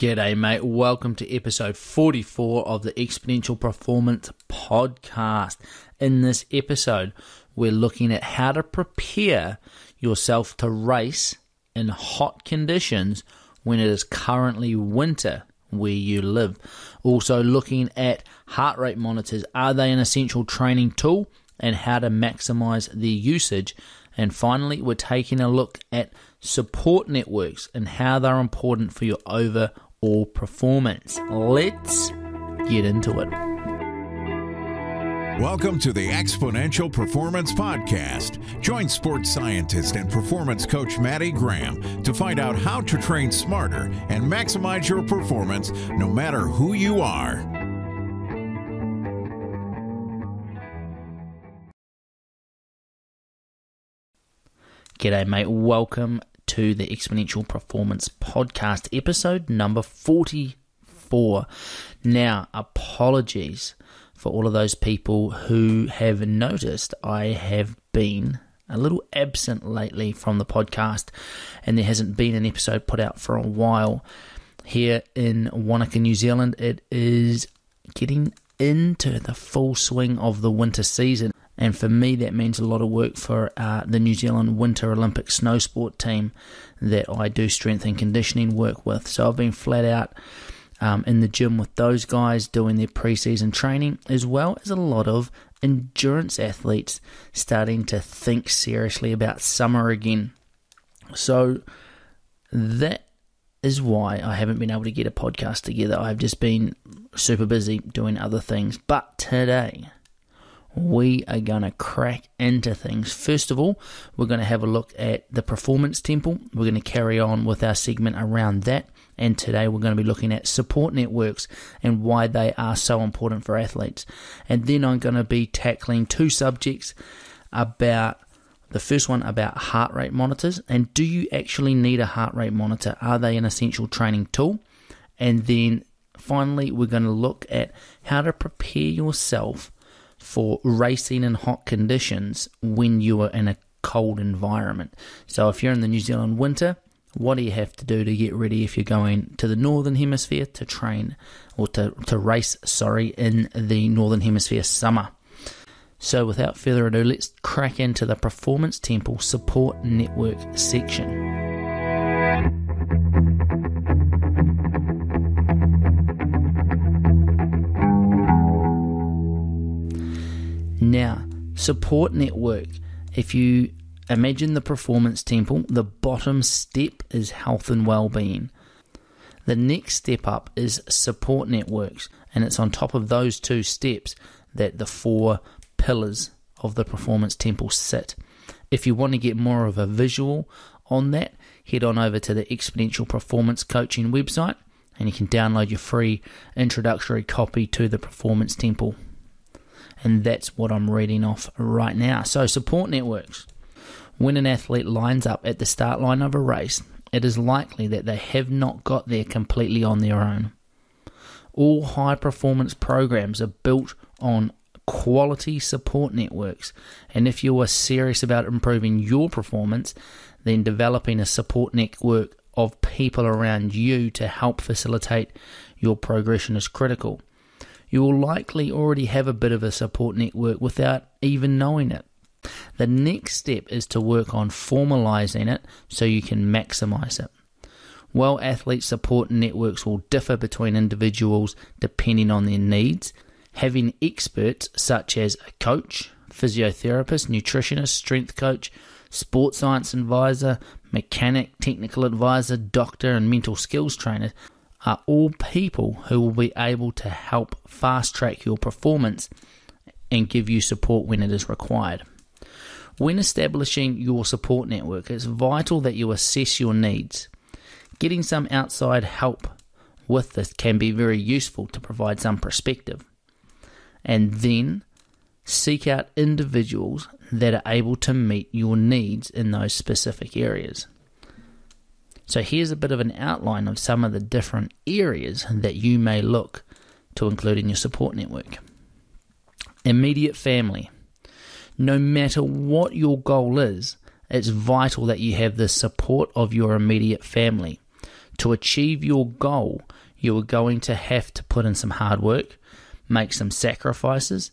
G'day, mate. Welcome to episode 44 of the Exponential Performance Podcast. In this episode, we're looking at how to prepare yourself to race in hot conditions when it is currently winter where you live. Also, looking at heart rate monitors. Are they an essential training tool and how to maximize their usage? And finally, we're taking a look at support networks and how they're important for your overall performance. Let's get into it. Welcome to the Exponential Performance Podcast. Join sports scientist and performance coach Maddie Graham to find out how to train smarter and maximize your performance no matter who you are. G'day, mate. Welcome to the Exponential Performance Podcast, episode number 44. Now, apologies for all of those people who have noticed I have been a little absent lately from the podcast and there hasn't been an episode put out for a while. Here in Wanaka, New Zealand, it is getting into the full swing of the winter season. And for me, that means a lot of work for uh, the New Zealand Winter Olympic snow sport team that I do strength and conditioning work with. So I've been flat out um, in the gym with those guys doing their preseason training, as well as a lot of endurance athletes starting to think seriously about summer again. So that is why I haven't been able to get a podcast together. I've just been super busy doing other things. But today, we are going to crack into things. First of all, we're going to have a look at the Performance Temple. We're going to carry on with our segment around that. And today we're going to be looking at support networks and why they are so important for athletes. And then I'm going to be tackling two subjects about the first one about heart rate monitors and do you actually need a heart rate monitor? Are they an essential training tool? And then finally, we're going to look at how to prepare yourself for racing in hot conditions when you are in a cold environment. So if you're in the New Zealand winter, what do you have to do to get ready if you're going to the northern hemisphere to train or to, to race, sorry, in the northern hemisphere summer? So without further ado, let's crack into the Performance Temple Support Network section. Now, support network. If you imagine the performance temple, the bottom step is health and well-being. The next step up is support networks, and it's on top of those two steps that the four pillars of the performance temple sit. If you want to get more of a visual on that, head on over to the Exponential Performance Coaching website and you can download your free introductory copy to the Performance Temple and that's what I'm reading off right now. So, support networks. When an athlete lines up at the start line of a race, it is likely that they have not got there completely on their own. All high performance programs are built on quality support networks, and if you are serious about improving your performance, then developing a support network of people around you to help facilitate your progression is critical you will likely already have a bit of a support network without even knowing it. The next step is to work on formalizing it so you can maximize it. Well, athlete support networks will differ between individuals depending on their needs. Having experts such as a coach, physiotherapist, nutritionist, strength coach, sports science advisor, mechanic, technical advisor, doctor, and mental skills trainer are all people who will be able to help fast track your performance and give you support when it is required. When establishing your support network, it's vital that you assess your needs. Getting some outside help with this can be very useful to provide some perspective. And then seek out individuals that are able to meet your needs in those specific areas. So here's a bit of an outline of some of the different areas that you may look to include in your support network. Immediate family. No matter what your goal is, it's vital that you have the support of your immediate family To achieve your goal, you are going to have to put in some hard work, make some sacrifices,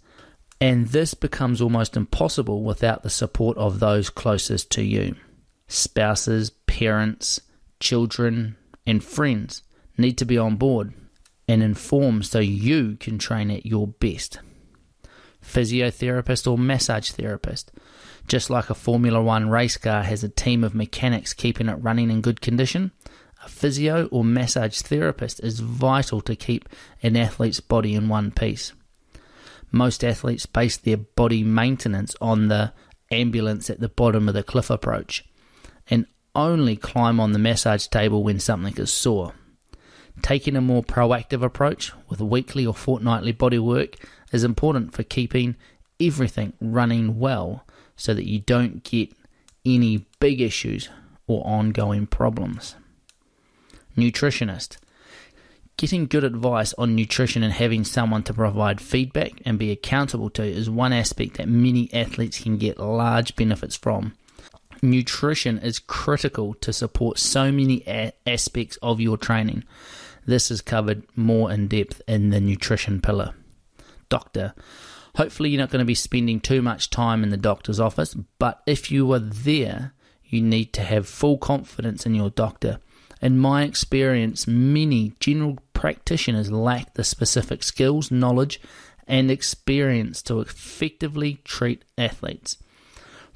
and this becomes almost impossible without the support of those closest to you. Spouses, parents, children, and friends need to be on board and informed so you can train at your best. Physiotherapist or massage therapist. Just like a Formula One race car has a team of mechanics keeping it running in good condition, a physio or massage therapist is vital to keep an athlete's body in one piece. Most athletes base their body maintenance on the ambulance at the bottom of the cliff approach only climb on the massage table when something is sore. Taking a more proactive approach with weekly or fortnightly body work is important for keeping everything running well so that you don't get any big issues or ongoing problems. Nutritionist. Getting good advice on nutrition and having someone to provide feedback and be accountable to is one aspect that many athletes can get large benefits from. Nutrition is critical to support so many a- aspects of your training. This is covered more in depth in the nutrition pillar. Doctor. Hopefully, you're not going to be spending too much time in the doctor's office, but if you are there, you need to have full confidence in your doctor. In my experience, many general practitioners lack the specific skills, knowledge, and experience to effectively treat athletes.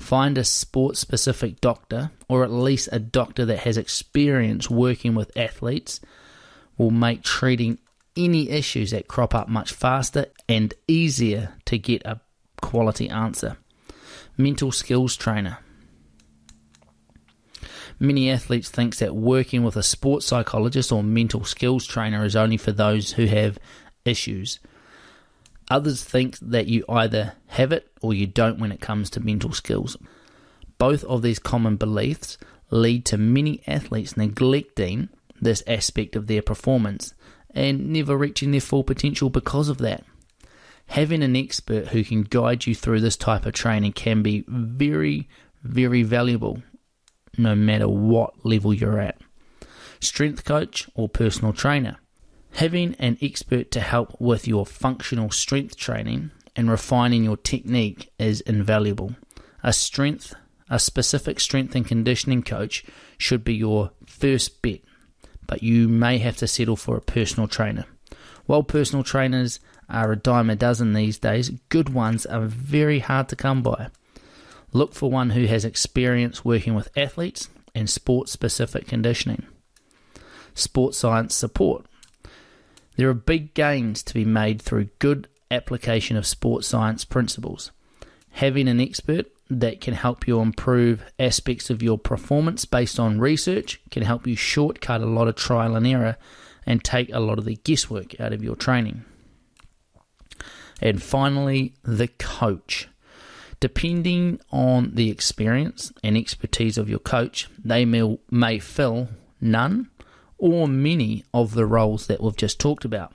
Find a sport specific doctor, or at least a doctor that has experience working with athletes, will make treating any issues that crop up much faster and easier to get a quality answer. Mental skills trainer. Many athletes think that working with a sports psychologist or mental skills trainer is only for those who have issues. Others think that you either have it or you don't when it comes to mental skills. Both of these common beliefs lead to many athletes neglecting this aspect of their performance and never reaching their full potential because of that. Having an expert who can guide you through this type of training can be very, very valuable no matter what level you're at. Strength coach or personal trainer. Having an expert to help with your functional strength training and refining your technique is invaluable. A strength, a specific strength and conditioning coach should be your first bet but you may have to settle for a personal trainer. While personal trainers are a dime a dozen these days, good ones are very hard to come by. Look for one who has experience working with athletes and sport specific conditioning. Sports science support. There are big gains to be made through good application of sports science principles. Having an expert that can help you improve aspects of your performance based on research, can help you shortcut a lot of trial and error and take a lot of the guesswork out of your training. And finally, the coach. Depending on the experience and expertise of your coach, they may, may fill none or many of the roles that we've just talked about.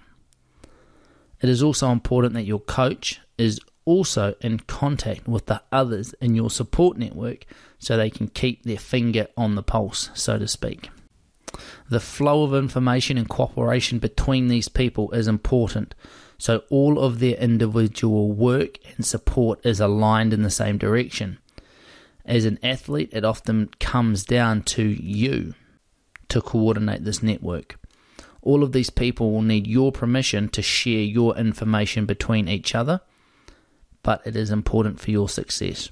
It is also important that your coach is also in contact with the others in your support network so they can keep their finger on the pulse, so to speak. The flow of information and cooperation between these people is important, so all of their individual work and support is aligned in the same direction. As an athlete, it often comes down to you to coordinate this network. All of these people will need your permission to share your information between each other but it is important for your success.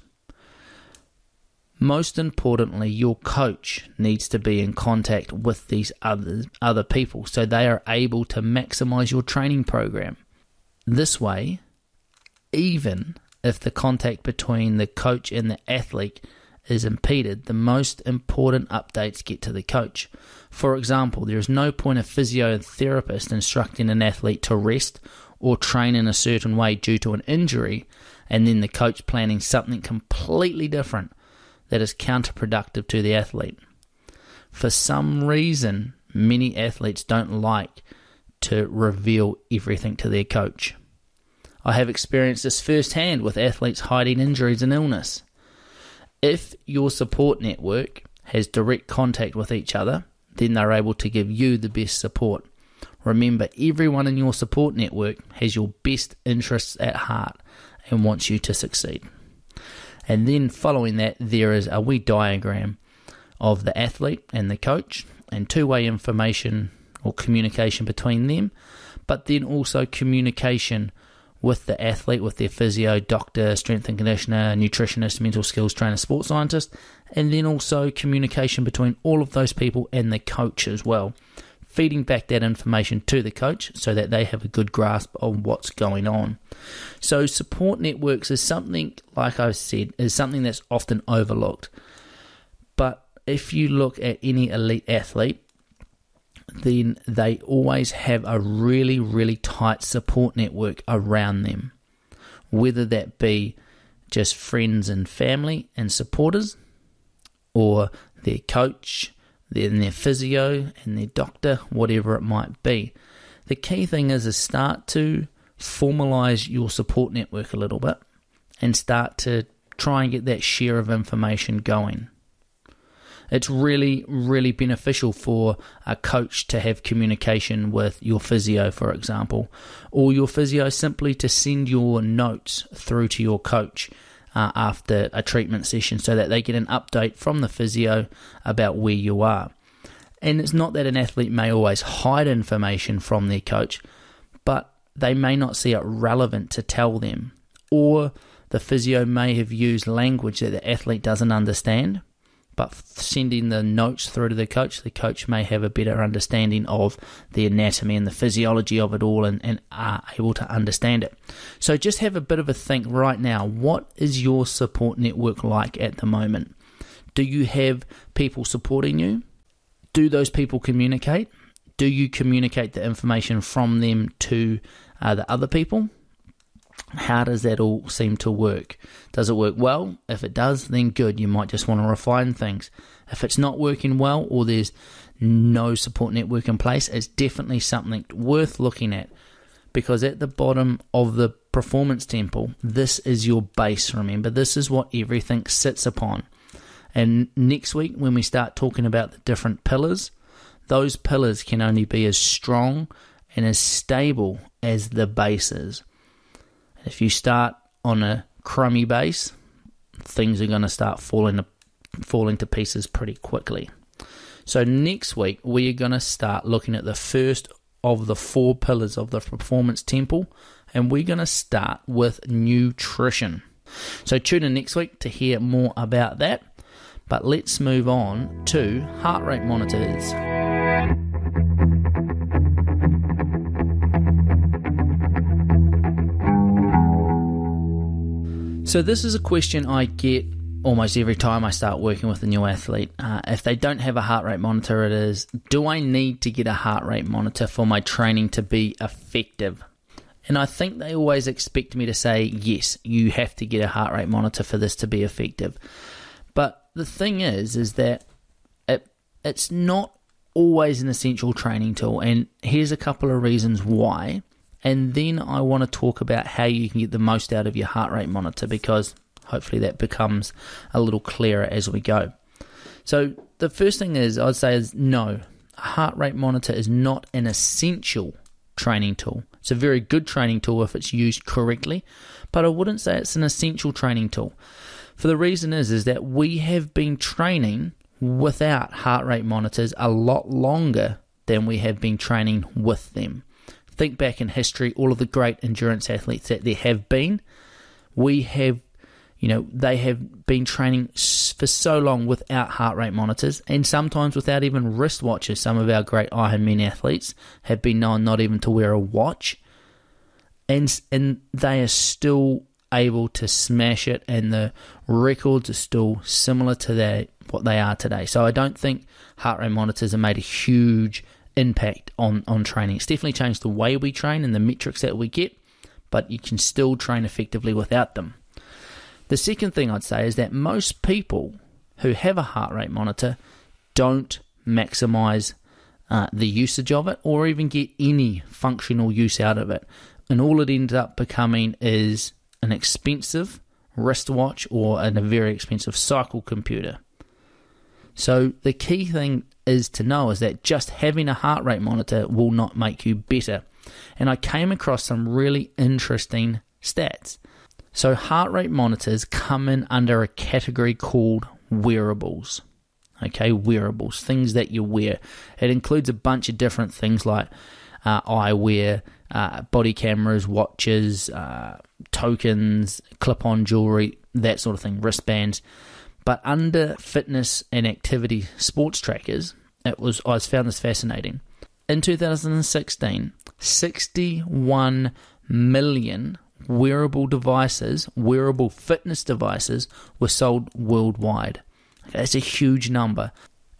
Most importantly, your coach needs to be in contact with these other, other people so they are able to maximize your training program. This way, even if the contact between the coach and the athlete is impeded, the most important updates get to the coach. For example, there is no point a physiotherapist instructing an athlete to rest or train in a certain way due to an injury, and then the coach planning something completely different that is counterproductive to the athlete. For some reason, many athletes don't like to reveal everything to their coach. I have experienced this firsthand with athletes hiding injuries and illness. If your support network has direct contact with each other, then they're able to give you the best support. Remember, everyone in your support network has your best interests at heart and wants you to succeed. And then following that, there is a wee diagram of the athlete and the coach and two way information or communication between them, but then also communication with the athlete, with their physio, doctor, strength and conditioner, nutritionist, mental skills trainer, sports scientist, and then also communication between all of those people and the coach as well. Feeding back that information to the coach so that they have a good grasp of what's going on. So, support networks is something, like I said, is something that's often overlooked. But if you look at any elite athlete, then they always have a really, really tight support network around them. Whether that be just friends and family and supporters, or their coach, then their physio and their doctor, whatever it might be. The key thing is to start to formalize your support network a little bit and start to try and get that share of information going. It's really, really beneficial for a coach to have communication with your physio, for example, or your physio simply to send your notes through to your coach uh, after a treatment session so that they get an update from the physio about where you are. And it's not that an athlete may always hide information from their coach, but they may not see it relevant to tell them, or the physio may have used language that the athlete doesn't understand but sending the notes through to the coach, the coach may have a better understanding of the anatomy and the physiology of it all and, and are able to understand it. So just have a bit of a think right now. What is your support network like at the moment? Do you have people supporting you? Do those people communicate? Do you communicate the information from them to uh, the other people? How does that all seem to work? Does it work well? If it does, then good. You might just want to refine things. If it's not working well or there's no support network in place, it's definitely something worth looking at because at the bottom of the performance temple, this is your base, remember? This is what everything sits upon. And next week, when we start talking about the different pillars, those pillars can only be as strong and as stable as the base is. If you start on a crummy base, things are going to start falling to, falling to pieces pretty quickly. So next week we are going to start looking at the first of the four pillars of the performance temple, and we're going to start with nutrition. So tune in next week to hear more about that. But let's move on to heart rate monitors. So, this is a question I get almost every time I start working with a new athlete. Uh, if they don't have a heart rate monitor, it is do I need to get a heart rate monitor for my training to be effective? And I think they always expect me to say, yes, you have to get a heart rate monitor for this to be effective. But the thing is, is that it, it's not always an essential training tool. And here's a couple of reasons why. And then I want to talk about how you can get the most out of your heart rate monitor because hopefully that becomes a little clearer as we go. So, the first thing is I'd say is no, a heart rate monitor is not an essential training tool. It's a very good training tool if it's used correctly, but I wouldn't say it's an essential training tool. For the reason is is that we have been training without heart rate monitors a lot longer than we have been training with them think back in history, all of the great endurance athletes that there have been, we have, you know, they have been training for so long without heart rate monitors and sometimes without even wristwatches. Some of our great Ironman athletes have been known not even to wear a watch, and and they are still able to smash it, and the records are still similar to their what they are today. So I don't think heart rate monitors have made a huge impact on, on training. It's definitely changed the way we train and the metrics that we get, but you can still train effectively without them. The second thing I'd say is that most people who have a heart rate monitor don't maximize uh, the usage of it or even get any functional use out of it. And all it ends up becoming is an expensive wristwatch or a very expensive cycle computer. So the key thing is to know is that just having a heart rate monitor will not make you better. And I came across some really interesting stats. So, heart rate monitors come in under a category called wearables. Okay, wearables, things that you wear. It includes a bunch of different things like uh, eyewear, uh, body cameras, watches, uh, tokens, clip on jewelry, that sort of thing, wristbands. But under fitness and activity sports trackers, it was I found this fascinating. In 2016, 61 million wearable devices, wearable fitness devices, were sold worldwide. That's a huge number,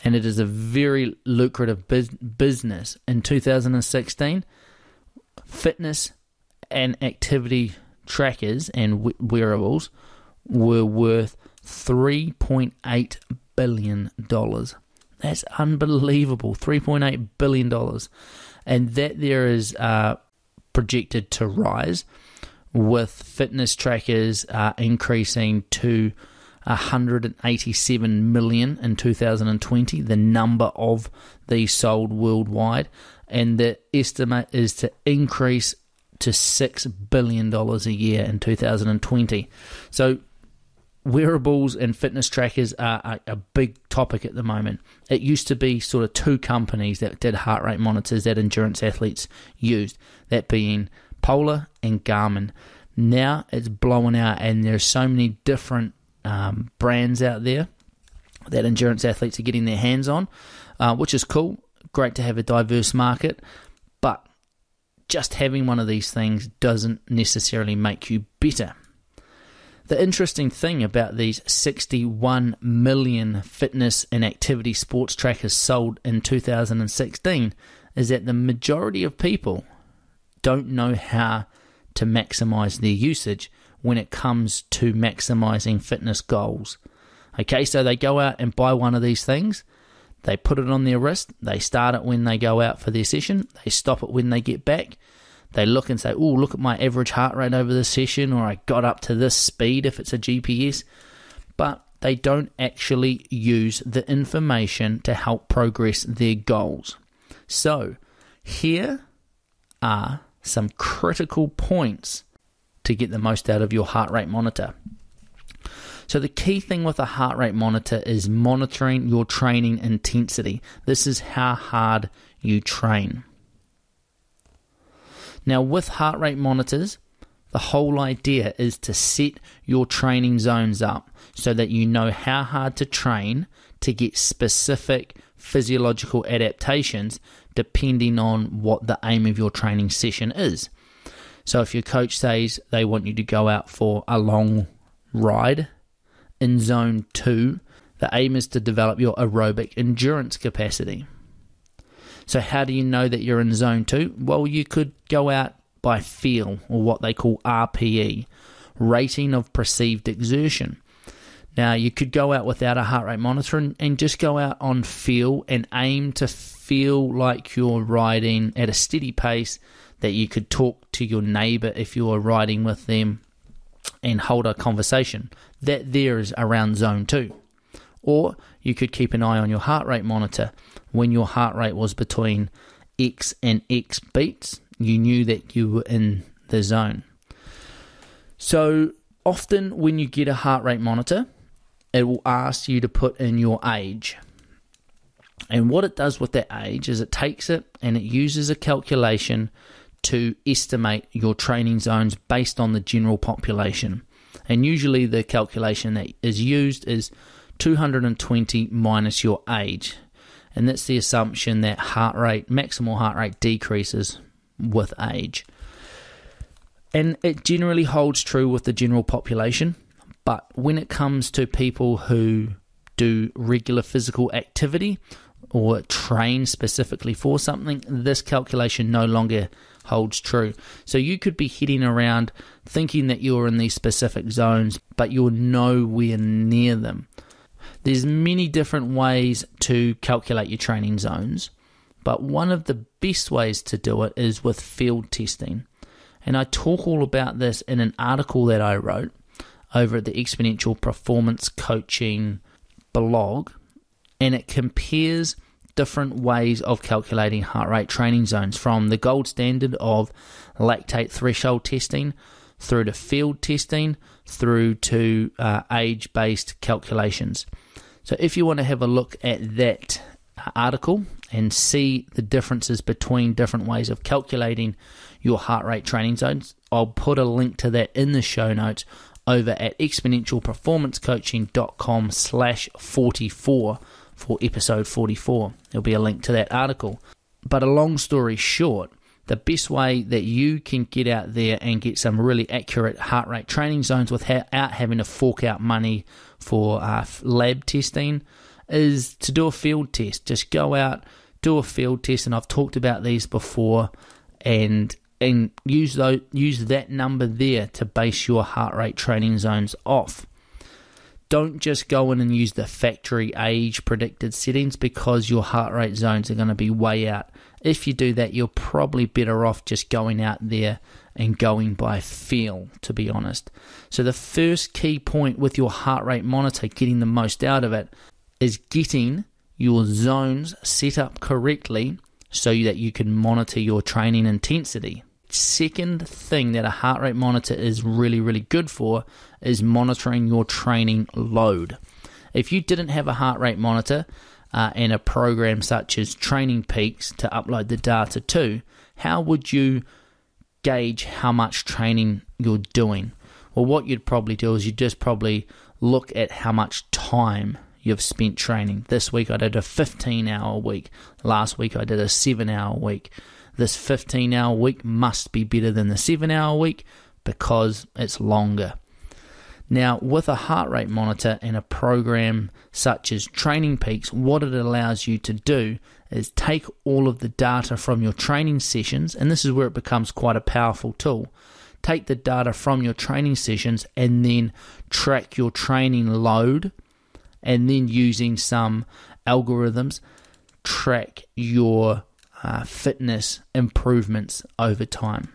and it is a very lucrative business. In 2016, fitness and activity trackers and wearables were worth $3.8 billion. That's unbelievable. $3.8 billion. And that there is uh, projected to rise with fitness trackers uh, increasing to 187 million in 2020, the number of these sold worldwide, and the estimate is to increase to $6 billion a year in 2020. So, wearables and fitness trackers are a, big topic at the moment. It used to be sort of two companies that did heart rate monitors that endurance athletes used, that being Polar and Garmin. Now it's blowing out, and there's so many different um, brands out there that endurance athletes are getting their hands on, uh, which is cool. Great to have a diverse market, but just having one of these things doesn't necessarily make you better. The interesting thing about these 61 million fitness and activity sports trackers sold in 2016 is that the majority of people don't know how to maximize their usage when it comes to maximizing fitness goals. Okay, so they go out and buy one of these things, they put it on their wrist, they start it when they go out for their session, they stop it when they get back. They look and say, Oh, look at my average heart rate over this session, or I got up to this speed if it's a GPS. But they don't actually use the information to help progress their goals. So, here are some critical points to get the most out of your heart rate monitor. So, the key thing with a heart rate monitor is monitoring your training intensity. This is how hard you train. Now, with heart rate monitors, the whole idea is to set your training zones up so that you know how hard to train to get specific physiological adaptations depending on what the aim of your training session is. So if your coach says they want you to go out for a long ride in zone two, the aim is to develop your aerobic endurance capacity. So, how do you know that you're in zone two? Well, you could go out by feel, or what they call RPE, rating of perceived exertion. Now, you could go out without a heart rate monitor and, and just go out on feel and aim to feel like you're riding at a steady pace that you could talk to your neighbor if you were riding with them and hold a conversation. That there is around zone two. Or you could keep an eye on your heart rate monitor. When your heart rate was between X and X beats, you knew that you were in the zone. So often when you get a heart rate monitor, it will ask you to put in your age. And what it does with that age is it takes it and it uses a calculation to estimate your training zones based on the general population. And usually the calculation that is used is 220 minus your age. And that's the assumption that heart rate, maximal heart rate decreases with age. And it generally holds true with the general population. But when it comes to people who do regular physical activity or train specifically for something, this calculation no longer holds true. So you could be heading around thinking that you're in these specific zones, but you're nowhere near them. There's many different ways to calculate your training zones, but one of the best ways to do it is with field testing. And I talk all about this in an article that I wrote over at the Exponential Performance Coaching blog, and it compares different ways of calculating heart rate training zones from the gold standard of lactate threshold testing through to field testing through to uh, age based calculations. So, if you want to have a look at that article and see the differences between different ways of calculating your heart rate training zones, I'll put a link to that in the show notes over at exponentialperformancecoaching.com slash 44 for episode 44. There'll be a link to that article. But a long story short, the best way that you can get out there and get some really accurate heart rate training zones without having to fork out money for uh, lab testing is to do a field test. Just go out, do a field test, and I've talked about these before, and and use those, use that number there to base your heart rate training zones off. Don't just go in and use the factory age predicted settings because your heart rate zones are going to be way out. If you do that, you're probably better off just going out there and going by feel, to be honest. So, the first key point with your heart rate monitor, getting the most out of it, is getting your zones set up correctly so that you can monitor your training intensity. Second thing that a heart rate monitor is really, really good for is monitoring your training load. If you didn't have a heart rate monitor uh, and a program such as Training Peaks to upload the data to, how would you gauge how much training you're doing? Well, what you'd probably do is you'd just probably look at how much time you've spent training. This week I did a 15 hour week. Last week I did a 7 hour week. This 15 hour week must be better than the 7 hour week because it's longer. Now, with a heart rate monitor and a program such as Training Peaks, what it allows you to do is take all of the data from your training sessions, and this is where it becomes quite a powerful tool. Take the data from your training sessions and then track your training load, and then using some algorithms, track your uh, fitness improvements over time.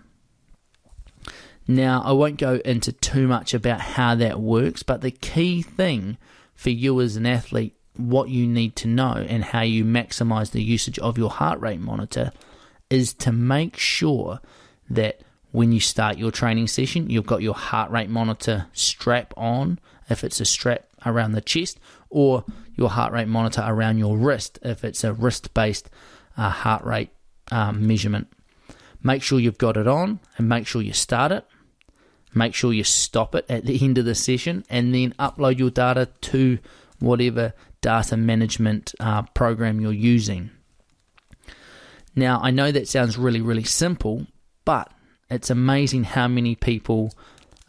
Now, I won't go into too much about how that works, but the key thing for you as an athlete, what you need to know and how you maximize the usage of your heart rate monitor is to make sure that when you start your training session, you've got your heart rate monitor strap on, if it's a strap around the chest, or your heart rate monitor around your wrist, if it's a wrist based uh, heart rate um, measurement. Make sure you've got it on and make sure you start it Make sure you stop it at the end of the session and then upload your data to whatever data management uh, program you're using. Now, I know that sounds really, really simple, but it's amazing how many people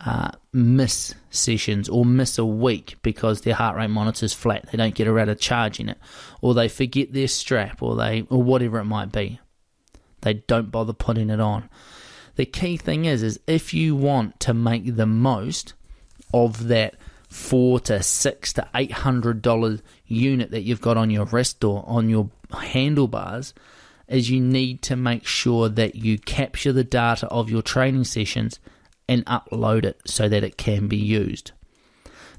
uh, miss sessions or miss a week because their heart rate monitor's flat. They don't get around to charging it, or they forget their strap, or they, or whatever it might be. They don't bother putting it on the key thing is is if you want to make the most of that four to six to eight hundred dollar unit that you've got on your wrist or on your handlebars is you need to make sure that you capture the data of your training sessions and upload it so that it can be used.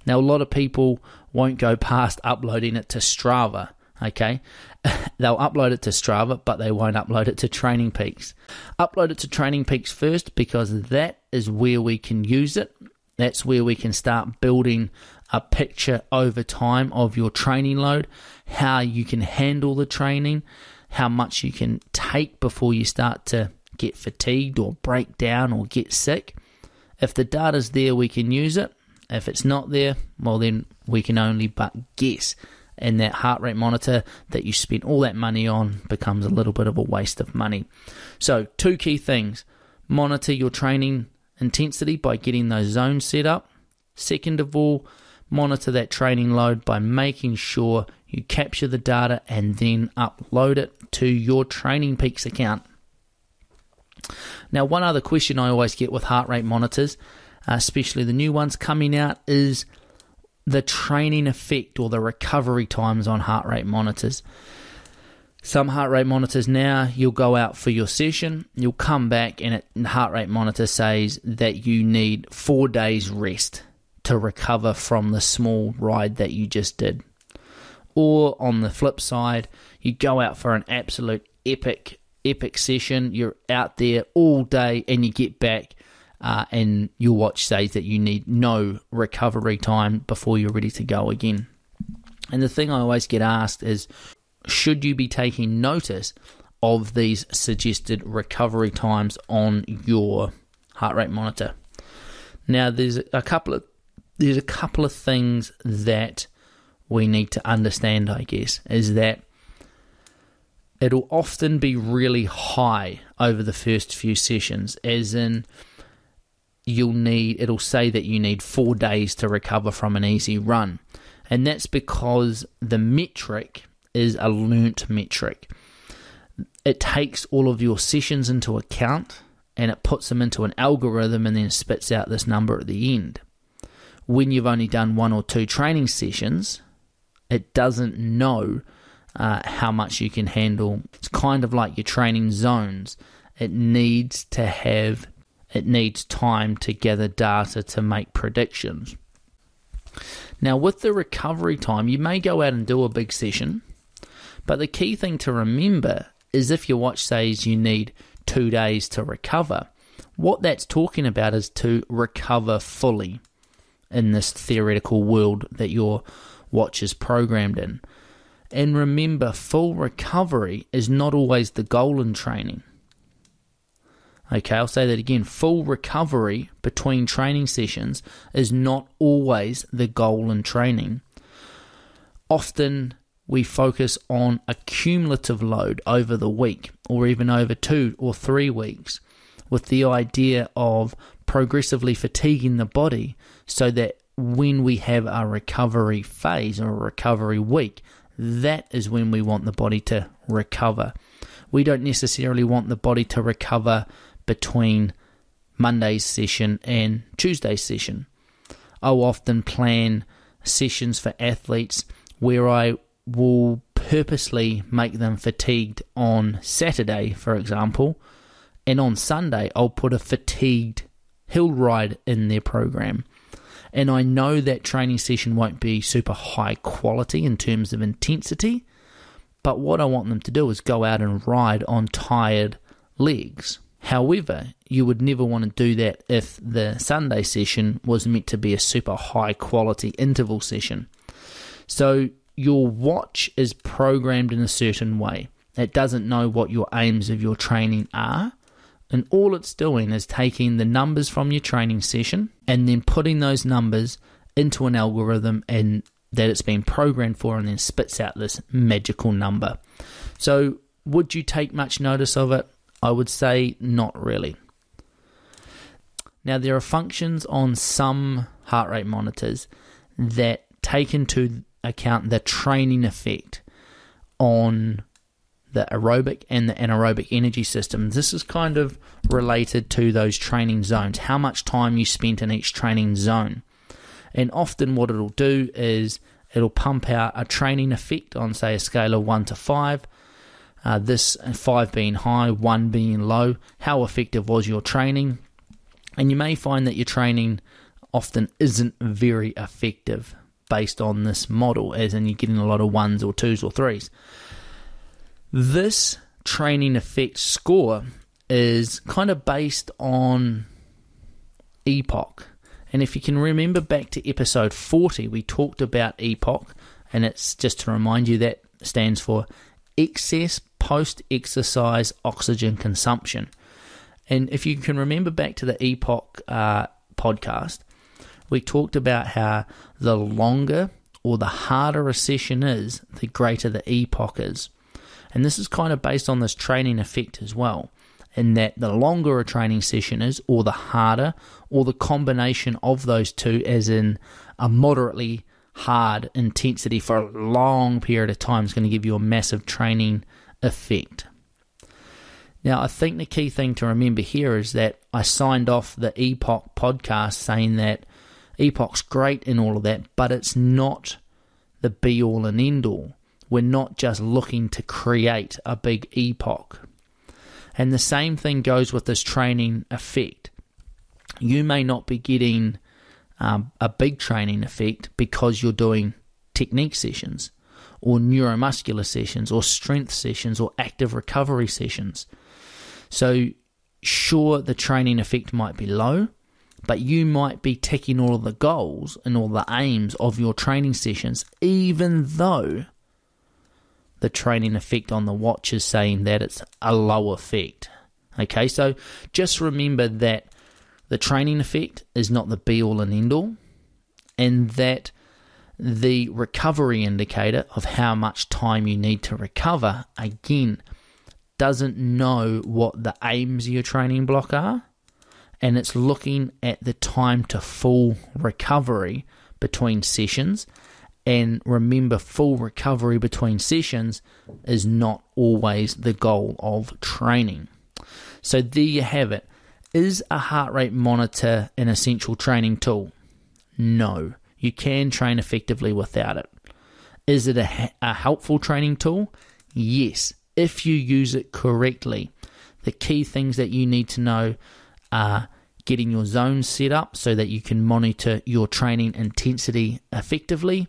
Now, a lot of people won't go past uploading it to Strava, okay? They'll upload it to Strava, but they won't upload it to Training Peaks. Upload it to Training Peaks first because that is where we can use it. That's where we can start building a picture over time of your training load, how you can handle the training, how much you can take before you start to get fatigued or break down or get sick. If the data's there, we can use it. If it's not there, well, then we can only but guess and that heart rate monitor that you spent all that money on becomes a little bit of a waste of money. So, two key things monitor your training intensity by getting those zones set up. Second of all, monitor that training load by making sure you capture the data and then upload it to your Training Peaks account. Now, one other question I always get with heart rate monitors, uh, especially the new ones coming out, is the training effect or the recovery times on heart rate monitors. Some heart rate monitors now, you'll go out for your session, you'll come back, and the heart rate monitor says that you need four days rest to recover from the small ride that you just did. Or on the flip side, you go out for an absolute epic, epic session. You're out there all day and you get back, uh, and your watch says that you need no recovery time before you're ready to go again. And the thing I always get asked is should you be taking notice of these suggested recovery times on your heart rate monitor? Now, there's a couple of there's a couple of things that we need to understand, I guess, is that it'll often be really high over the first few sessions, as in you'll need it'll say that you need four days to recover from an easy run. And that's because the metric is a learnt metric. It takes all of your sessions into account and it puts them into an algorithm and then spits out this number at the end. When you've only done one or two training sessions, it doesn't know uh, how much you can handle. It's kind of like your training zones. It needs to have, it needs time to gather data to make predictions. Now, with the recovery time, you may go out and do a big session, but the key thing to remember is if your watch says you need two days to recover, what that's talking about is to recover fully in this theoretical world that your watch is programmed in. And remember, full recovery is not always the goal in training. Okay, I'll say that again. Full recovery between training sessions is not always the goal in training. Often we focus on a cumulative load over the week or even over two or three weeks with the idea of progressively fatiguing the body so that when we have a recovery phase or a recovery week, that is when we want the body to recover. We don't necessarily want the body to recover between Monday's session and Tuesday's session. I'll often plan sessions for athletes where I will purposely make them fatigued on Saturday, for example, and on Sunday I'll put a fatigued hill ride in their program. And I know that training session won't be super high quality in terms of intensity, but what I want them to do is go out and ride on tired legs. However, you would never want to do that if the Sunday session was meant to be a super high quality interval session. So your watch is programmed in a certain way. It doesn't know what your aims of your training are. And all it's doing is taking the numbers from your training session and then putting those numbers into an algorithm and that it's been programmed for and then spits out this magical number. So, would you take much notice of it? I would say not really. Now, there are functions on some heart rate monitors that take into account the training effect on the aerobic and the anaerobic energy system. This is kind of related to those training zones, how much time you spent in each training zone. And often, what it'll do is it'll pump out a training effect on, say, a scale of 1 to 5 uh, this five being high, one being low. How effective was your training? And you may find that your training often isn't very effective based on this model, as in you're getting a lot of ones or twos or threes. This training effect score is kind of based on EPOC. And if you can remember back to episode 40, we talked about EPOC, and it's just to remind you that stands for excess post exercise oxygen consumption. And if you can remember back to the EPOC uh, podcast, we talked about how the longer or the harder a session is, the greater the EPOC is. And this is kind of based on this training effect as well, in that the longer a training session is, or the harder, or the combination of those two, as in a moderately hard intensity for a long period of time, is going to give you a massive training effect. Now, I think the key thing to remember here is that I signed off the EPOC podcast saying that EPOC's great and all of that, but it's not the be all and end all. We're not just looking to create a big EPOC. And the same thing goes with this training effect. You may not be getting um, a big training effect because you're doing technique sessions or neuromuscular sessions, or strength sessions, or active recovery sessions. So, sure, the training effect might be low, but you might be ticking all of the goals and all the aims of your training sessions, even though the training effect on the watch is saying that it's a low effect. Okay, so just remember that the training effect is not the be all and end all, and that the recovery indicator of how much time you need to recover, again, doesn't know what the aims of your training block are and it's looking at the time to full recovery between sessions. And remember, full recovery between sessions is not always the goal of training. So, there you have it. Is a heart rate monitor an essential training tool? No, you can train effectively without it. Is it a, a helpful training tool? Yes, if you use it correctly. The key things that you need to know are getting your zones set up so that you can monitor your training intensity effectively.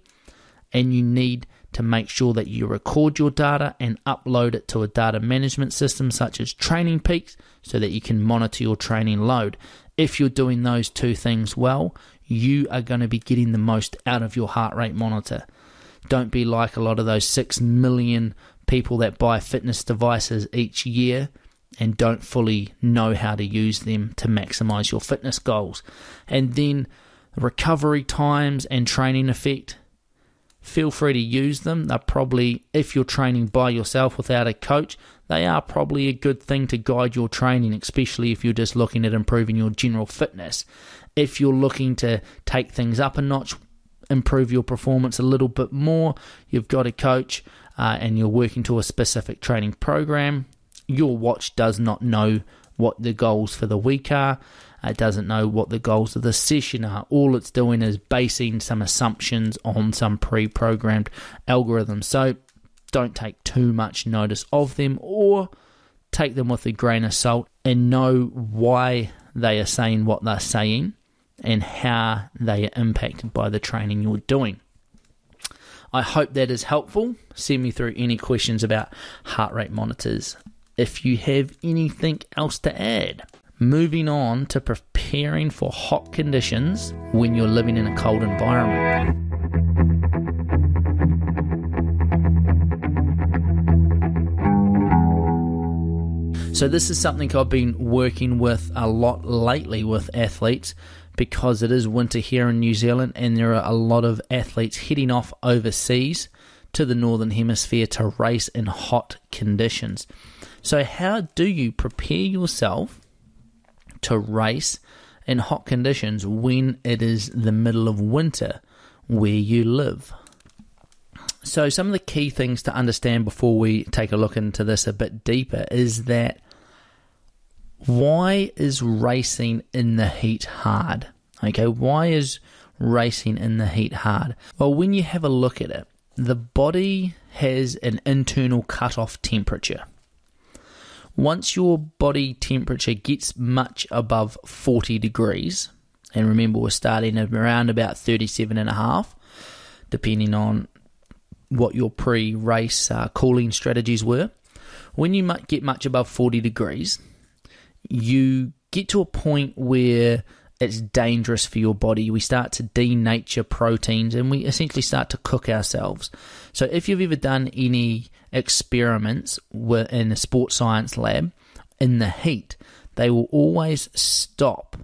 And you need to make sure that you record your data and upload it to a data management system such as Training Peaks so that you can monitor your training load. If you're doing those two things well, you are going to be getting the most out of your heart rate monitor. Don't be like a lot of those 6 million people that buy fitness devices each year and don't fully know how to use them to maximize your fitness goals. And then recovery times and training effect. Feel free to use them. They're probably, if you're training by yourself without a coach, they are probably a good thing to guide your training, especially if you're just looking at improving your general fitness. If you're looking to take things up a notch, improve your performance a little bit more, you've got a coach uh, and you're working to a specific training program, your watch does not know what the goals for the week are. It doesn't know what the goals of the session are. All it's doing is basing some assumptions on some pre programmed algorithm. So don't take too much notice of them or take them with a grain of salt and know why they are saying what they're saying and how they are impacted by the training you're doing. I hope that is helpful. Send me through any questions about heart rate monitors if you have anything else to add. Moving on to preparing for hot conditions when you're living in a cold environment. So, this is something I've been working with a lot lately with athletes because it is winter here in New Zealand and there are a lot of athletes heading off overseas to the Northern Hemisphere to race in hot conditions. So, how do you prepare yourself to race in hot conditions when it is the middle of winter where you live? So, some of the key things to understand before we take a look into this a bit deeper is that why is racing in the heat hard? Okay, why is racing in the heat hard? Well, when you have a look at it, the body has an internal cutoff temperature. Once your body temperature gets much above 40 degrees, and remember we're starting at around about 37 and a half, depending on what your pre-race uh, cooling strategies were. When you get much above 40 degrees, you get to a point where it's dangerous for your body. We start to denature proteins and we essentially start to cook ourselves. So, if you've ever done any experiments were in a sports science lab in the heat, they will always stop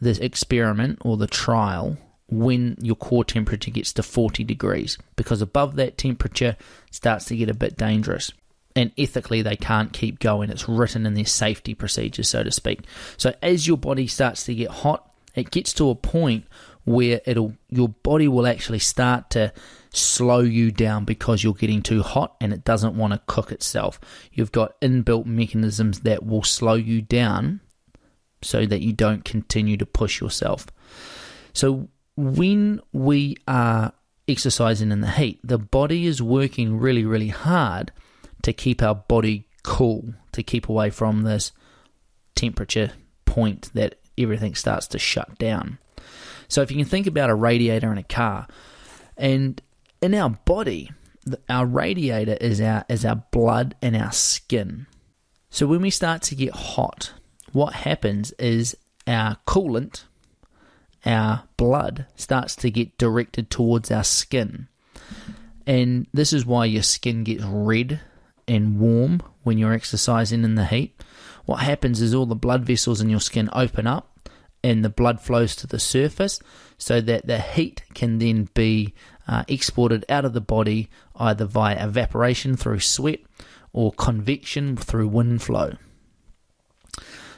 the experiment or the trial when your core temperature gets to 40 degrees because above that temperature starts to get a bit dangerous and ethically they can't keep going. It's written in their safety procedures, so to speak. So as your body starts to get hot, it gets to a point where it'll your body will actually start to slow you down because you're getting too hot and it doesn't want to cook itself. You've got inbuilt mechanisms that will slow you down so that you don't continue to push yourself. So when we are exercising in the heat, the body is working really, really hard to keep our body cool, to keep away from this temperature point that everything starts to shut down. So if you can think about a radiator in a car, and in our body, our radiator is our is our blood and our skin. So when we start to get hot, what happens is our coolant, our blood starts to get directed towards our skin. And this is why your skin gets red and warm when you're exercising in the heat. What happens is all the blood vessels in your skin open up and the blood flows to the surface so that the heat can then be uh, exported out of the body either via evaporation through sweat or convection through wind flow.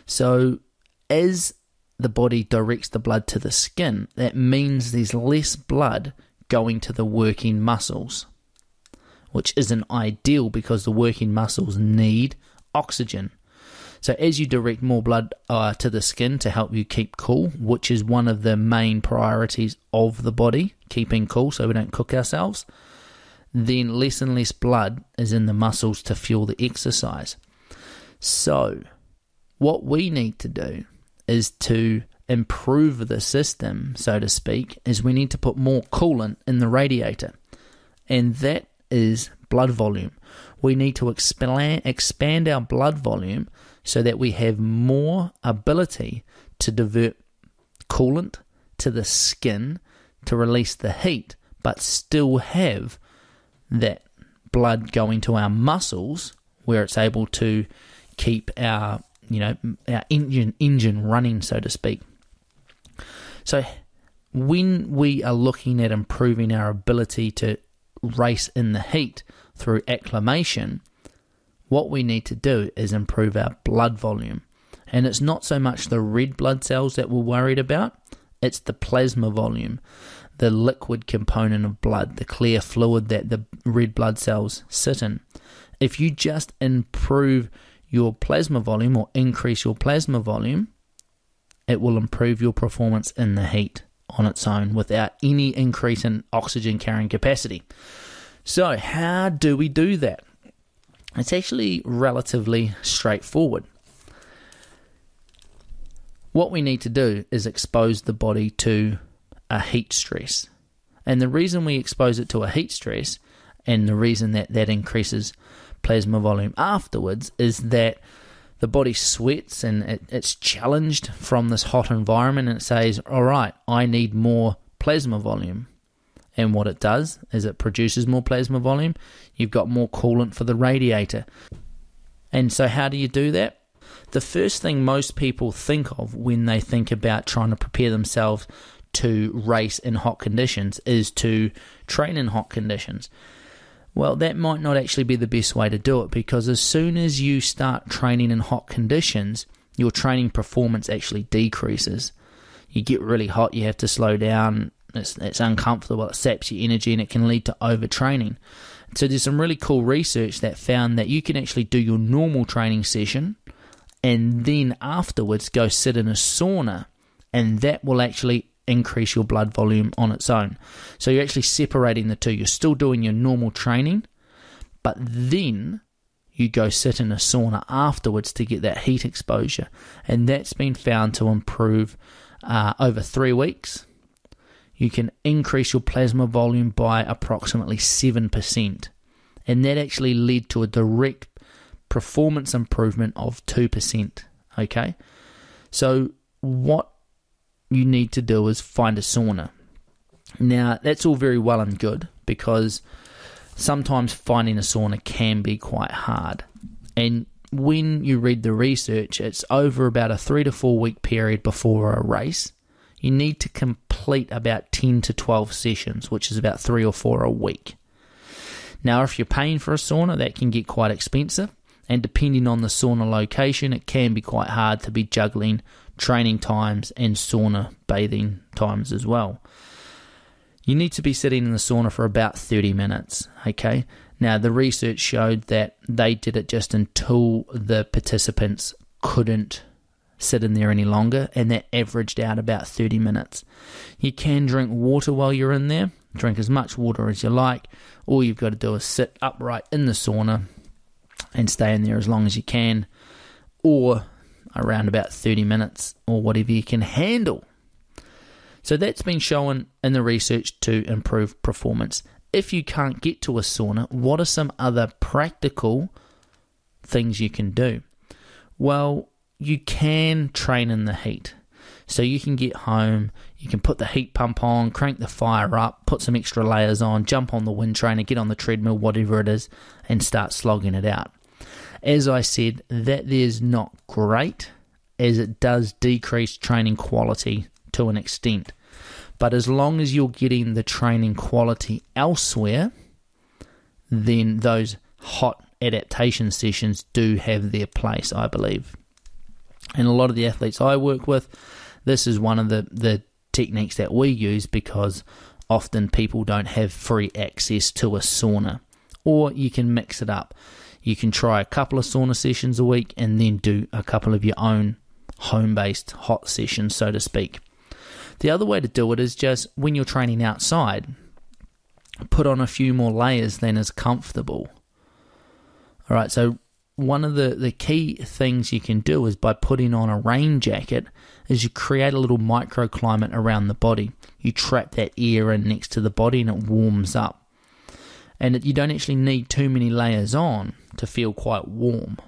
So, as the body directs the blood to the skin, that means there's less blood going to the working muscles, which isn't ideal because the working muscles need oxygen. So, as you direct more blood uh, to the skin to help you keep cool, which is one of the main priorities of the body, keeping cool so we don't cook ourselves, then less and less blood is in the muscles to fuel the exercise. So, what we need to do is to improve the system, so to speak, is we need to put more coolant in the radiator. And that is blood volume. We need to expand, expand our blood volume so that we have more ability to divert coolant to the skin to release the heat, but still have that blood going to our muscles where it's able to keep our you know our engine engine running so to speak. So when we are looking at improving our ability to race in the heat through acclimation what we need to do is improve our blood volume. And it's not so much the red blood cells that we're worried about, it's the plasma volume, the liquid component of blood, the clear fluid that the red blood cells sit in. If you just improve your plasma volume or increase your plasma volume, it will improve your performance in the heat on its own without any increase in oxygen carrying capacity. So, how do we do that? It's actually relatively straightforward. What we need to do is expose the body to a heat stress. And the reason we expose it to a heat stress and the reason that that increases plasma volume afterwards is that the body sweats and it, it's challenged from this hot environment and it says, All right, I need more plasma volume. And what it does is it produces more plasma volume. You've got more coolant for the radiator. And so, how do you do that? The first thing most people think of when they think about trying to prepare themselves to race in hot conditions is to train in hot conditions. Well, that might not actually be the best way to do it because as soon as you start training in hot conditions, your training performance actually decreases. You get really hot, you have to slow down, it's, it's uncomfortable, it saps your energy, and it can lead to overtraining. So there's some really cool research that found that you can actually do your normal training session and then afterwards go sit in a sauna, and that will actually increase your blood volume on its own. So you're actually separating the two. You're still doing your normal training, but then you go sit in a sauna afterwards to get that heat exposure. And that's been found to improve uh, over three weeks you can increase your plasma volume by approximately 7%. And that actually led to a direct performance improvement of 2%. Okay? So, what you need to do is find a sauna. Now, that's all very well and good because sometimes finding a sauna can be quite hard. And when you read the research, it's over about a three to four week period before a race you need to complete about 10 to 12 sessions, which is about three or four a week. Now, if you're paying for a sauna, that can get quite expensive, and depending on the sauna location, it can be quite hard to be juggling training times and sauna bathing times as well. You need to be sitting in the sauna for about 30 minutes, okay? Now, the research showed that they did it just until the participants couldn't sit in there any longer, and that averaged out about 30 minutes. You can drink water while you're in there, drink as much water as you like. All you've got to do is sit upright in the sauna and stay in there as long as you can, or around about 30 minutes, or whatever you can handle. So that's been shown in the research to improve performance if you can't get to a sauna, what are some other practical things you can do? Well, you can train in the heat. So you can get home, you can put the heat pump on, crank the fire up, put some extra layers on, jump on the wind trainer, get on the treadmill, whatever it is, and start slogging it out. As I said, that is not great as it does decrease training quality to an extent. But as long as you're getting the training quality elsewhere, then those hot adaptation sessions do have their place, I believe. And a lot of the athletes I work with, this is one of the, the techniques that we use because often people don't have free access to a sauna. Or you can mix it up. You can try a couple of sauna sessions a week and then do a couple of your own home based hot sessions, so to speak. The other way to do it is just when you're training outside, put on a few more layers than is comfortable. All right, so one of the, the key things you can do is by putting on a rain jacket is you create a little microclimate around the body. You trap that air in next to the body and it warms up. And you don't actually need too many layers on to feel quite warm.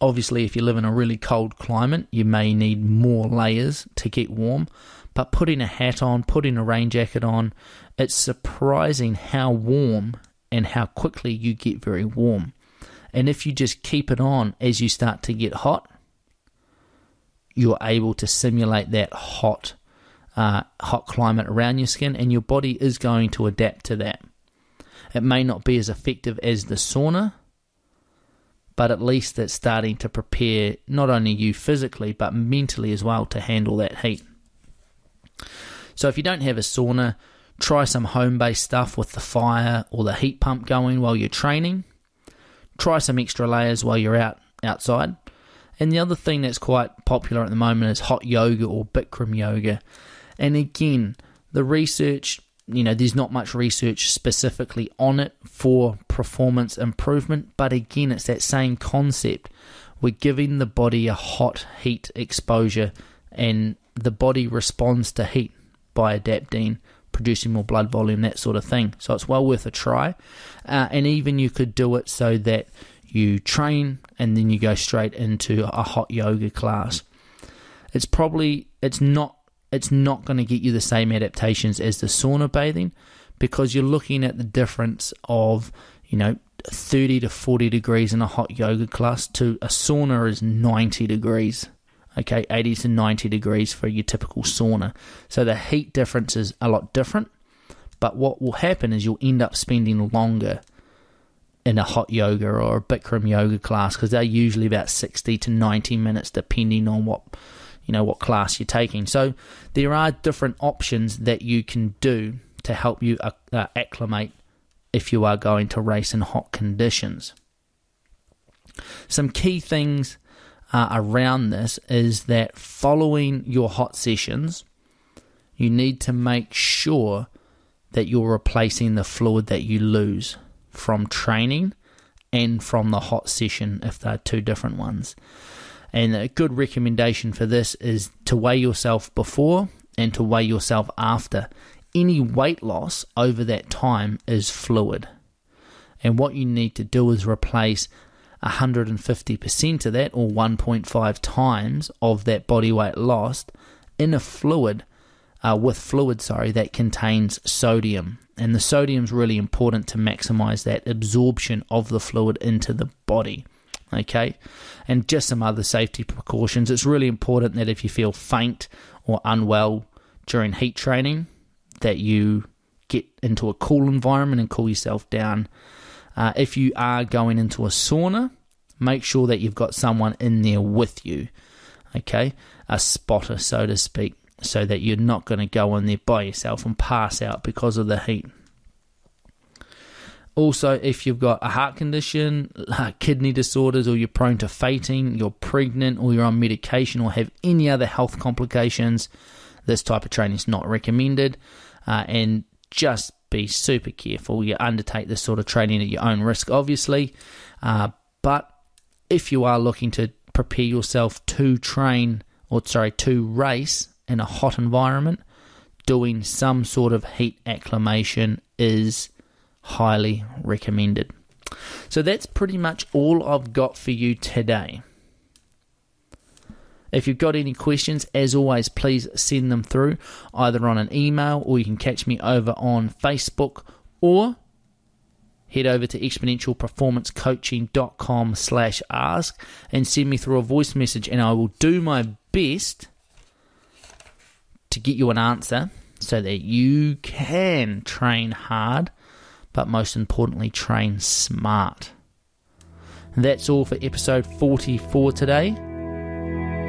Obviously, if you live in a really cold climate, you may need more layers to get warm. But putting a hat on, putting a rain jacket on, it's surprising how warm and how quickly you get very warm. And if you just keep it on as you start to get hot, you're able to simulate that hot, uh, hot climate around your skin, and your body is going to adapt to that. It may not be as effective as the sauna, but at least it's starting to prepare not only you physically but mentally as well to handle that heat. So if you don't have a sauna, try some home based stuff with the fire or the heat pump going while you're training. Try some extra layers while you're out outside. And the other thing that's quite popular at the moment is hot yoga or Bikram yoga. And again, the research you know, there's not much research specifically on it for performance improvement, but again, it's that same concept. We're giving the body a hot heat exposure, and the body responds to heat by adapting, producing more blood volume, that sort of thing. So it's well worth a try. Uh, and even you could do it so that you train and then you go straight into a hot yoga class. It's probably it's not it's not going to get you the same adaptations as the sauna bathing because you're looking at the difference of, you know, 30 to 40 degrees in a hot yoga class to a sauna is 90 degrees. Okay, 80 to 90 degrees for your typical sauna. So the heat difference is a lot different. But what will happen is you'll end up spending longer in a hot yoga or a Bikram yoga class because they're usually about 60 to 90 minutes depending on what you know what class you're taking. So there are different options that you can do to help you uh, uh, acclimate if you are going to race in hot conditions. Some key things uh, around this is that following your hot sessions, you need to make sure that you're replacing the fluid that you lose from training and from the hot session if they're two different ones. And a good recommendation for this is to weigh yourself before and to weigh yourself after. Any weight loss over that time is fluid. And what you need to do is replace 150% of that, or 1.5 times of that body weight lost, in a fluid, uh, with fluid, sorry, that contains sodium. And the sodium is really important to maximize that absorption of the fluid into the body okay? And just some other safety precautions. It's really important that if you feel faint or unwell during heat training, that you get into a cool environment and cool yourself down. Uh, if you are going into a sauna, make sure that you've got someone in there with you, okay? A spotter, so to speak, so that you're not going to go in there by yourself and pass out because of the heat. Also, if you've got a heart condition, kidney disorders, or you're prone to fainting, you're pregnant, or you're on medication, or have any other health complications, this type of training is not recommended. Uh, and just be super careful. You undertake this sort of training at your own risk, obviously. Uh, but if you are looking to prepare yourself to train, or sorry, to race in a hot environment, doing some sort of heat acclimation is highly recommended. So that's pretty much all I've got for you today. If you've got any questions, as always, please send them through either on an email or you can catch me over on Facebook or head over to exponentialperformancecoaching.com slash ask and send me through a voice message and I will do my best to get you an answer so that you can train hard but most importantly train smart. That's all for episode 44 today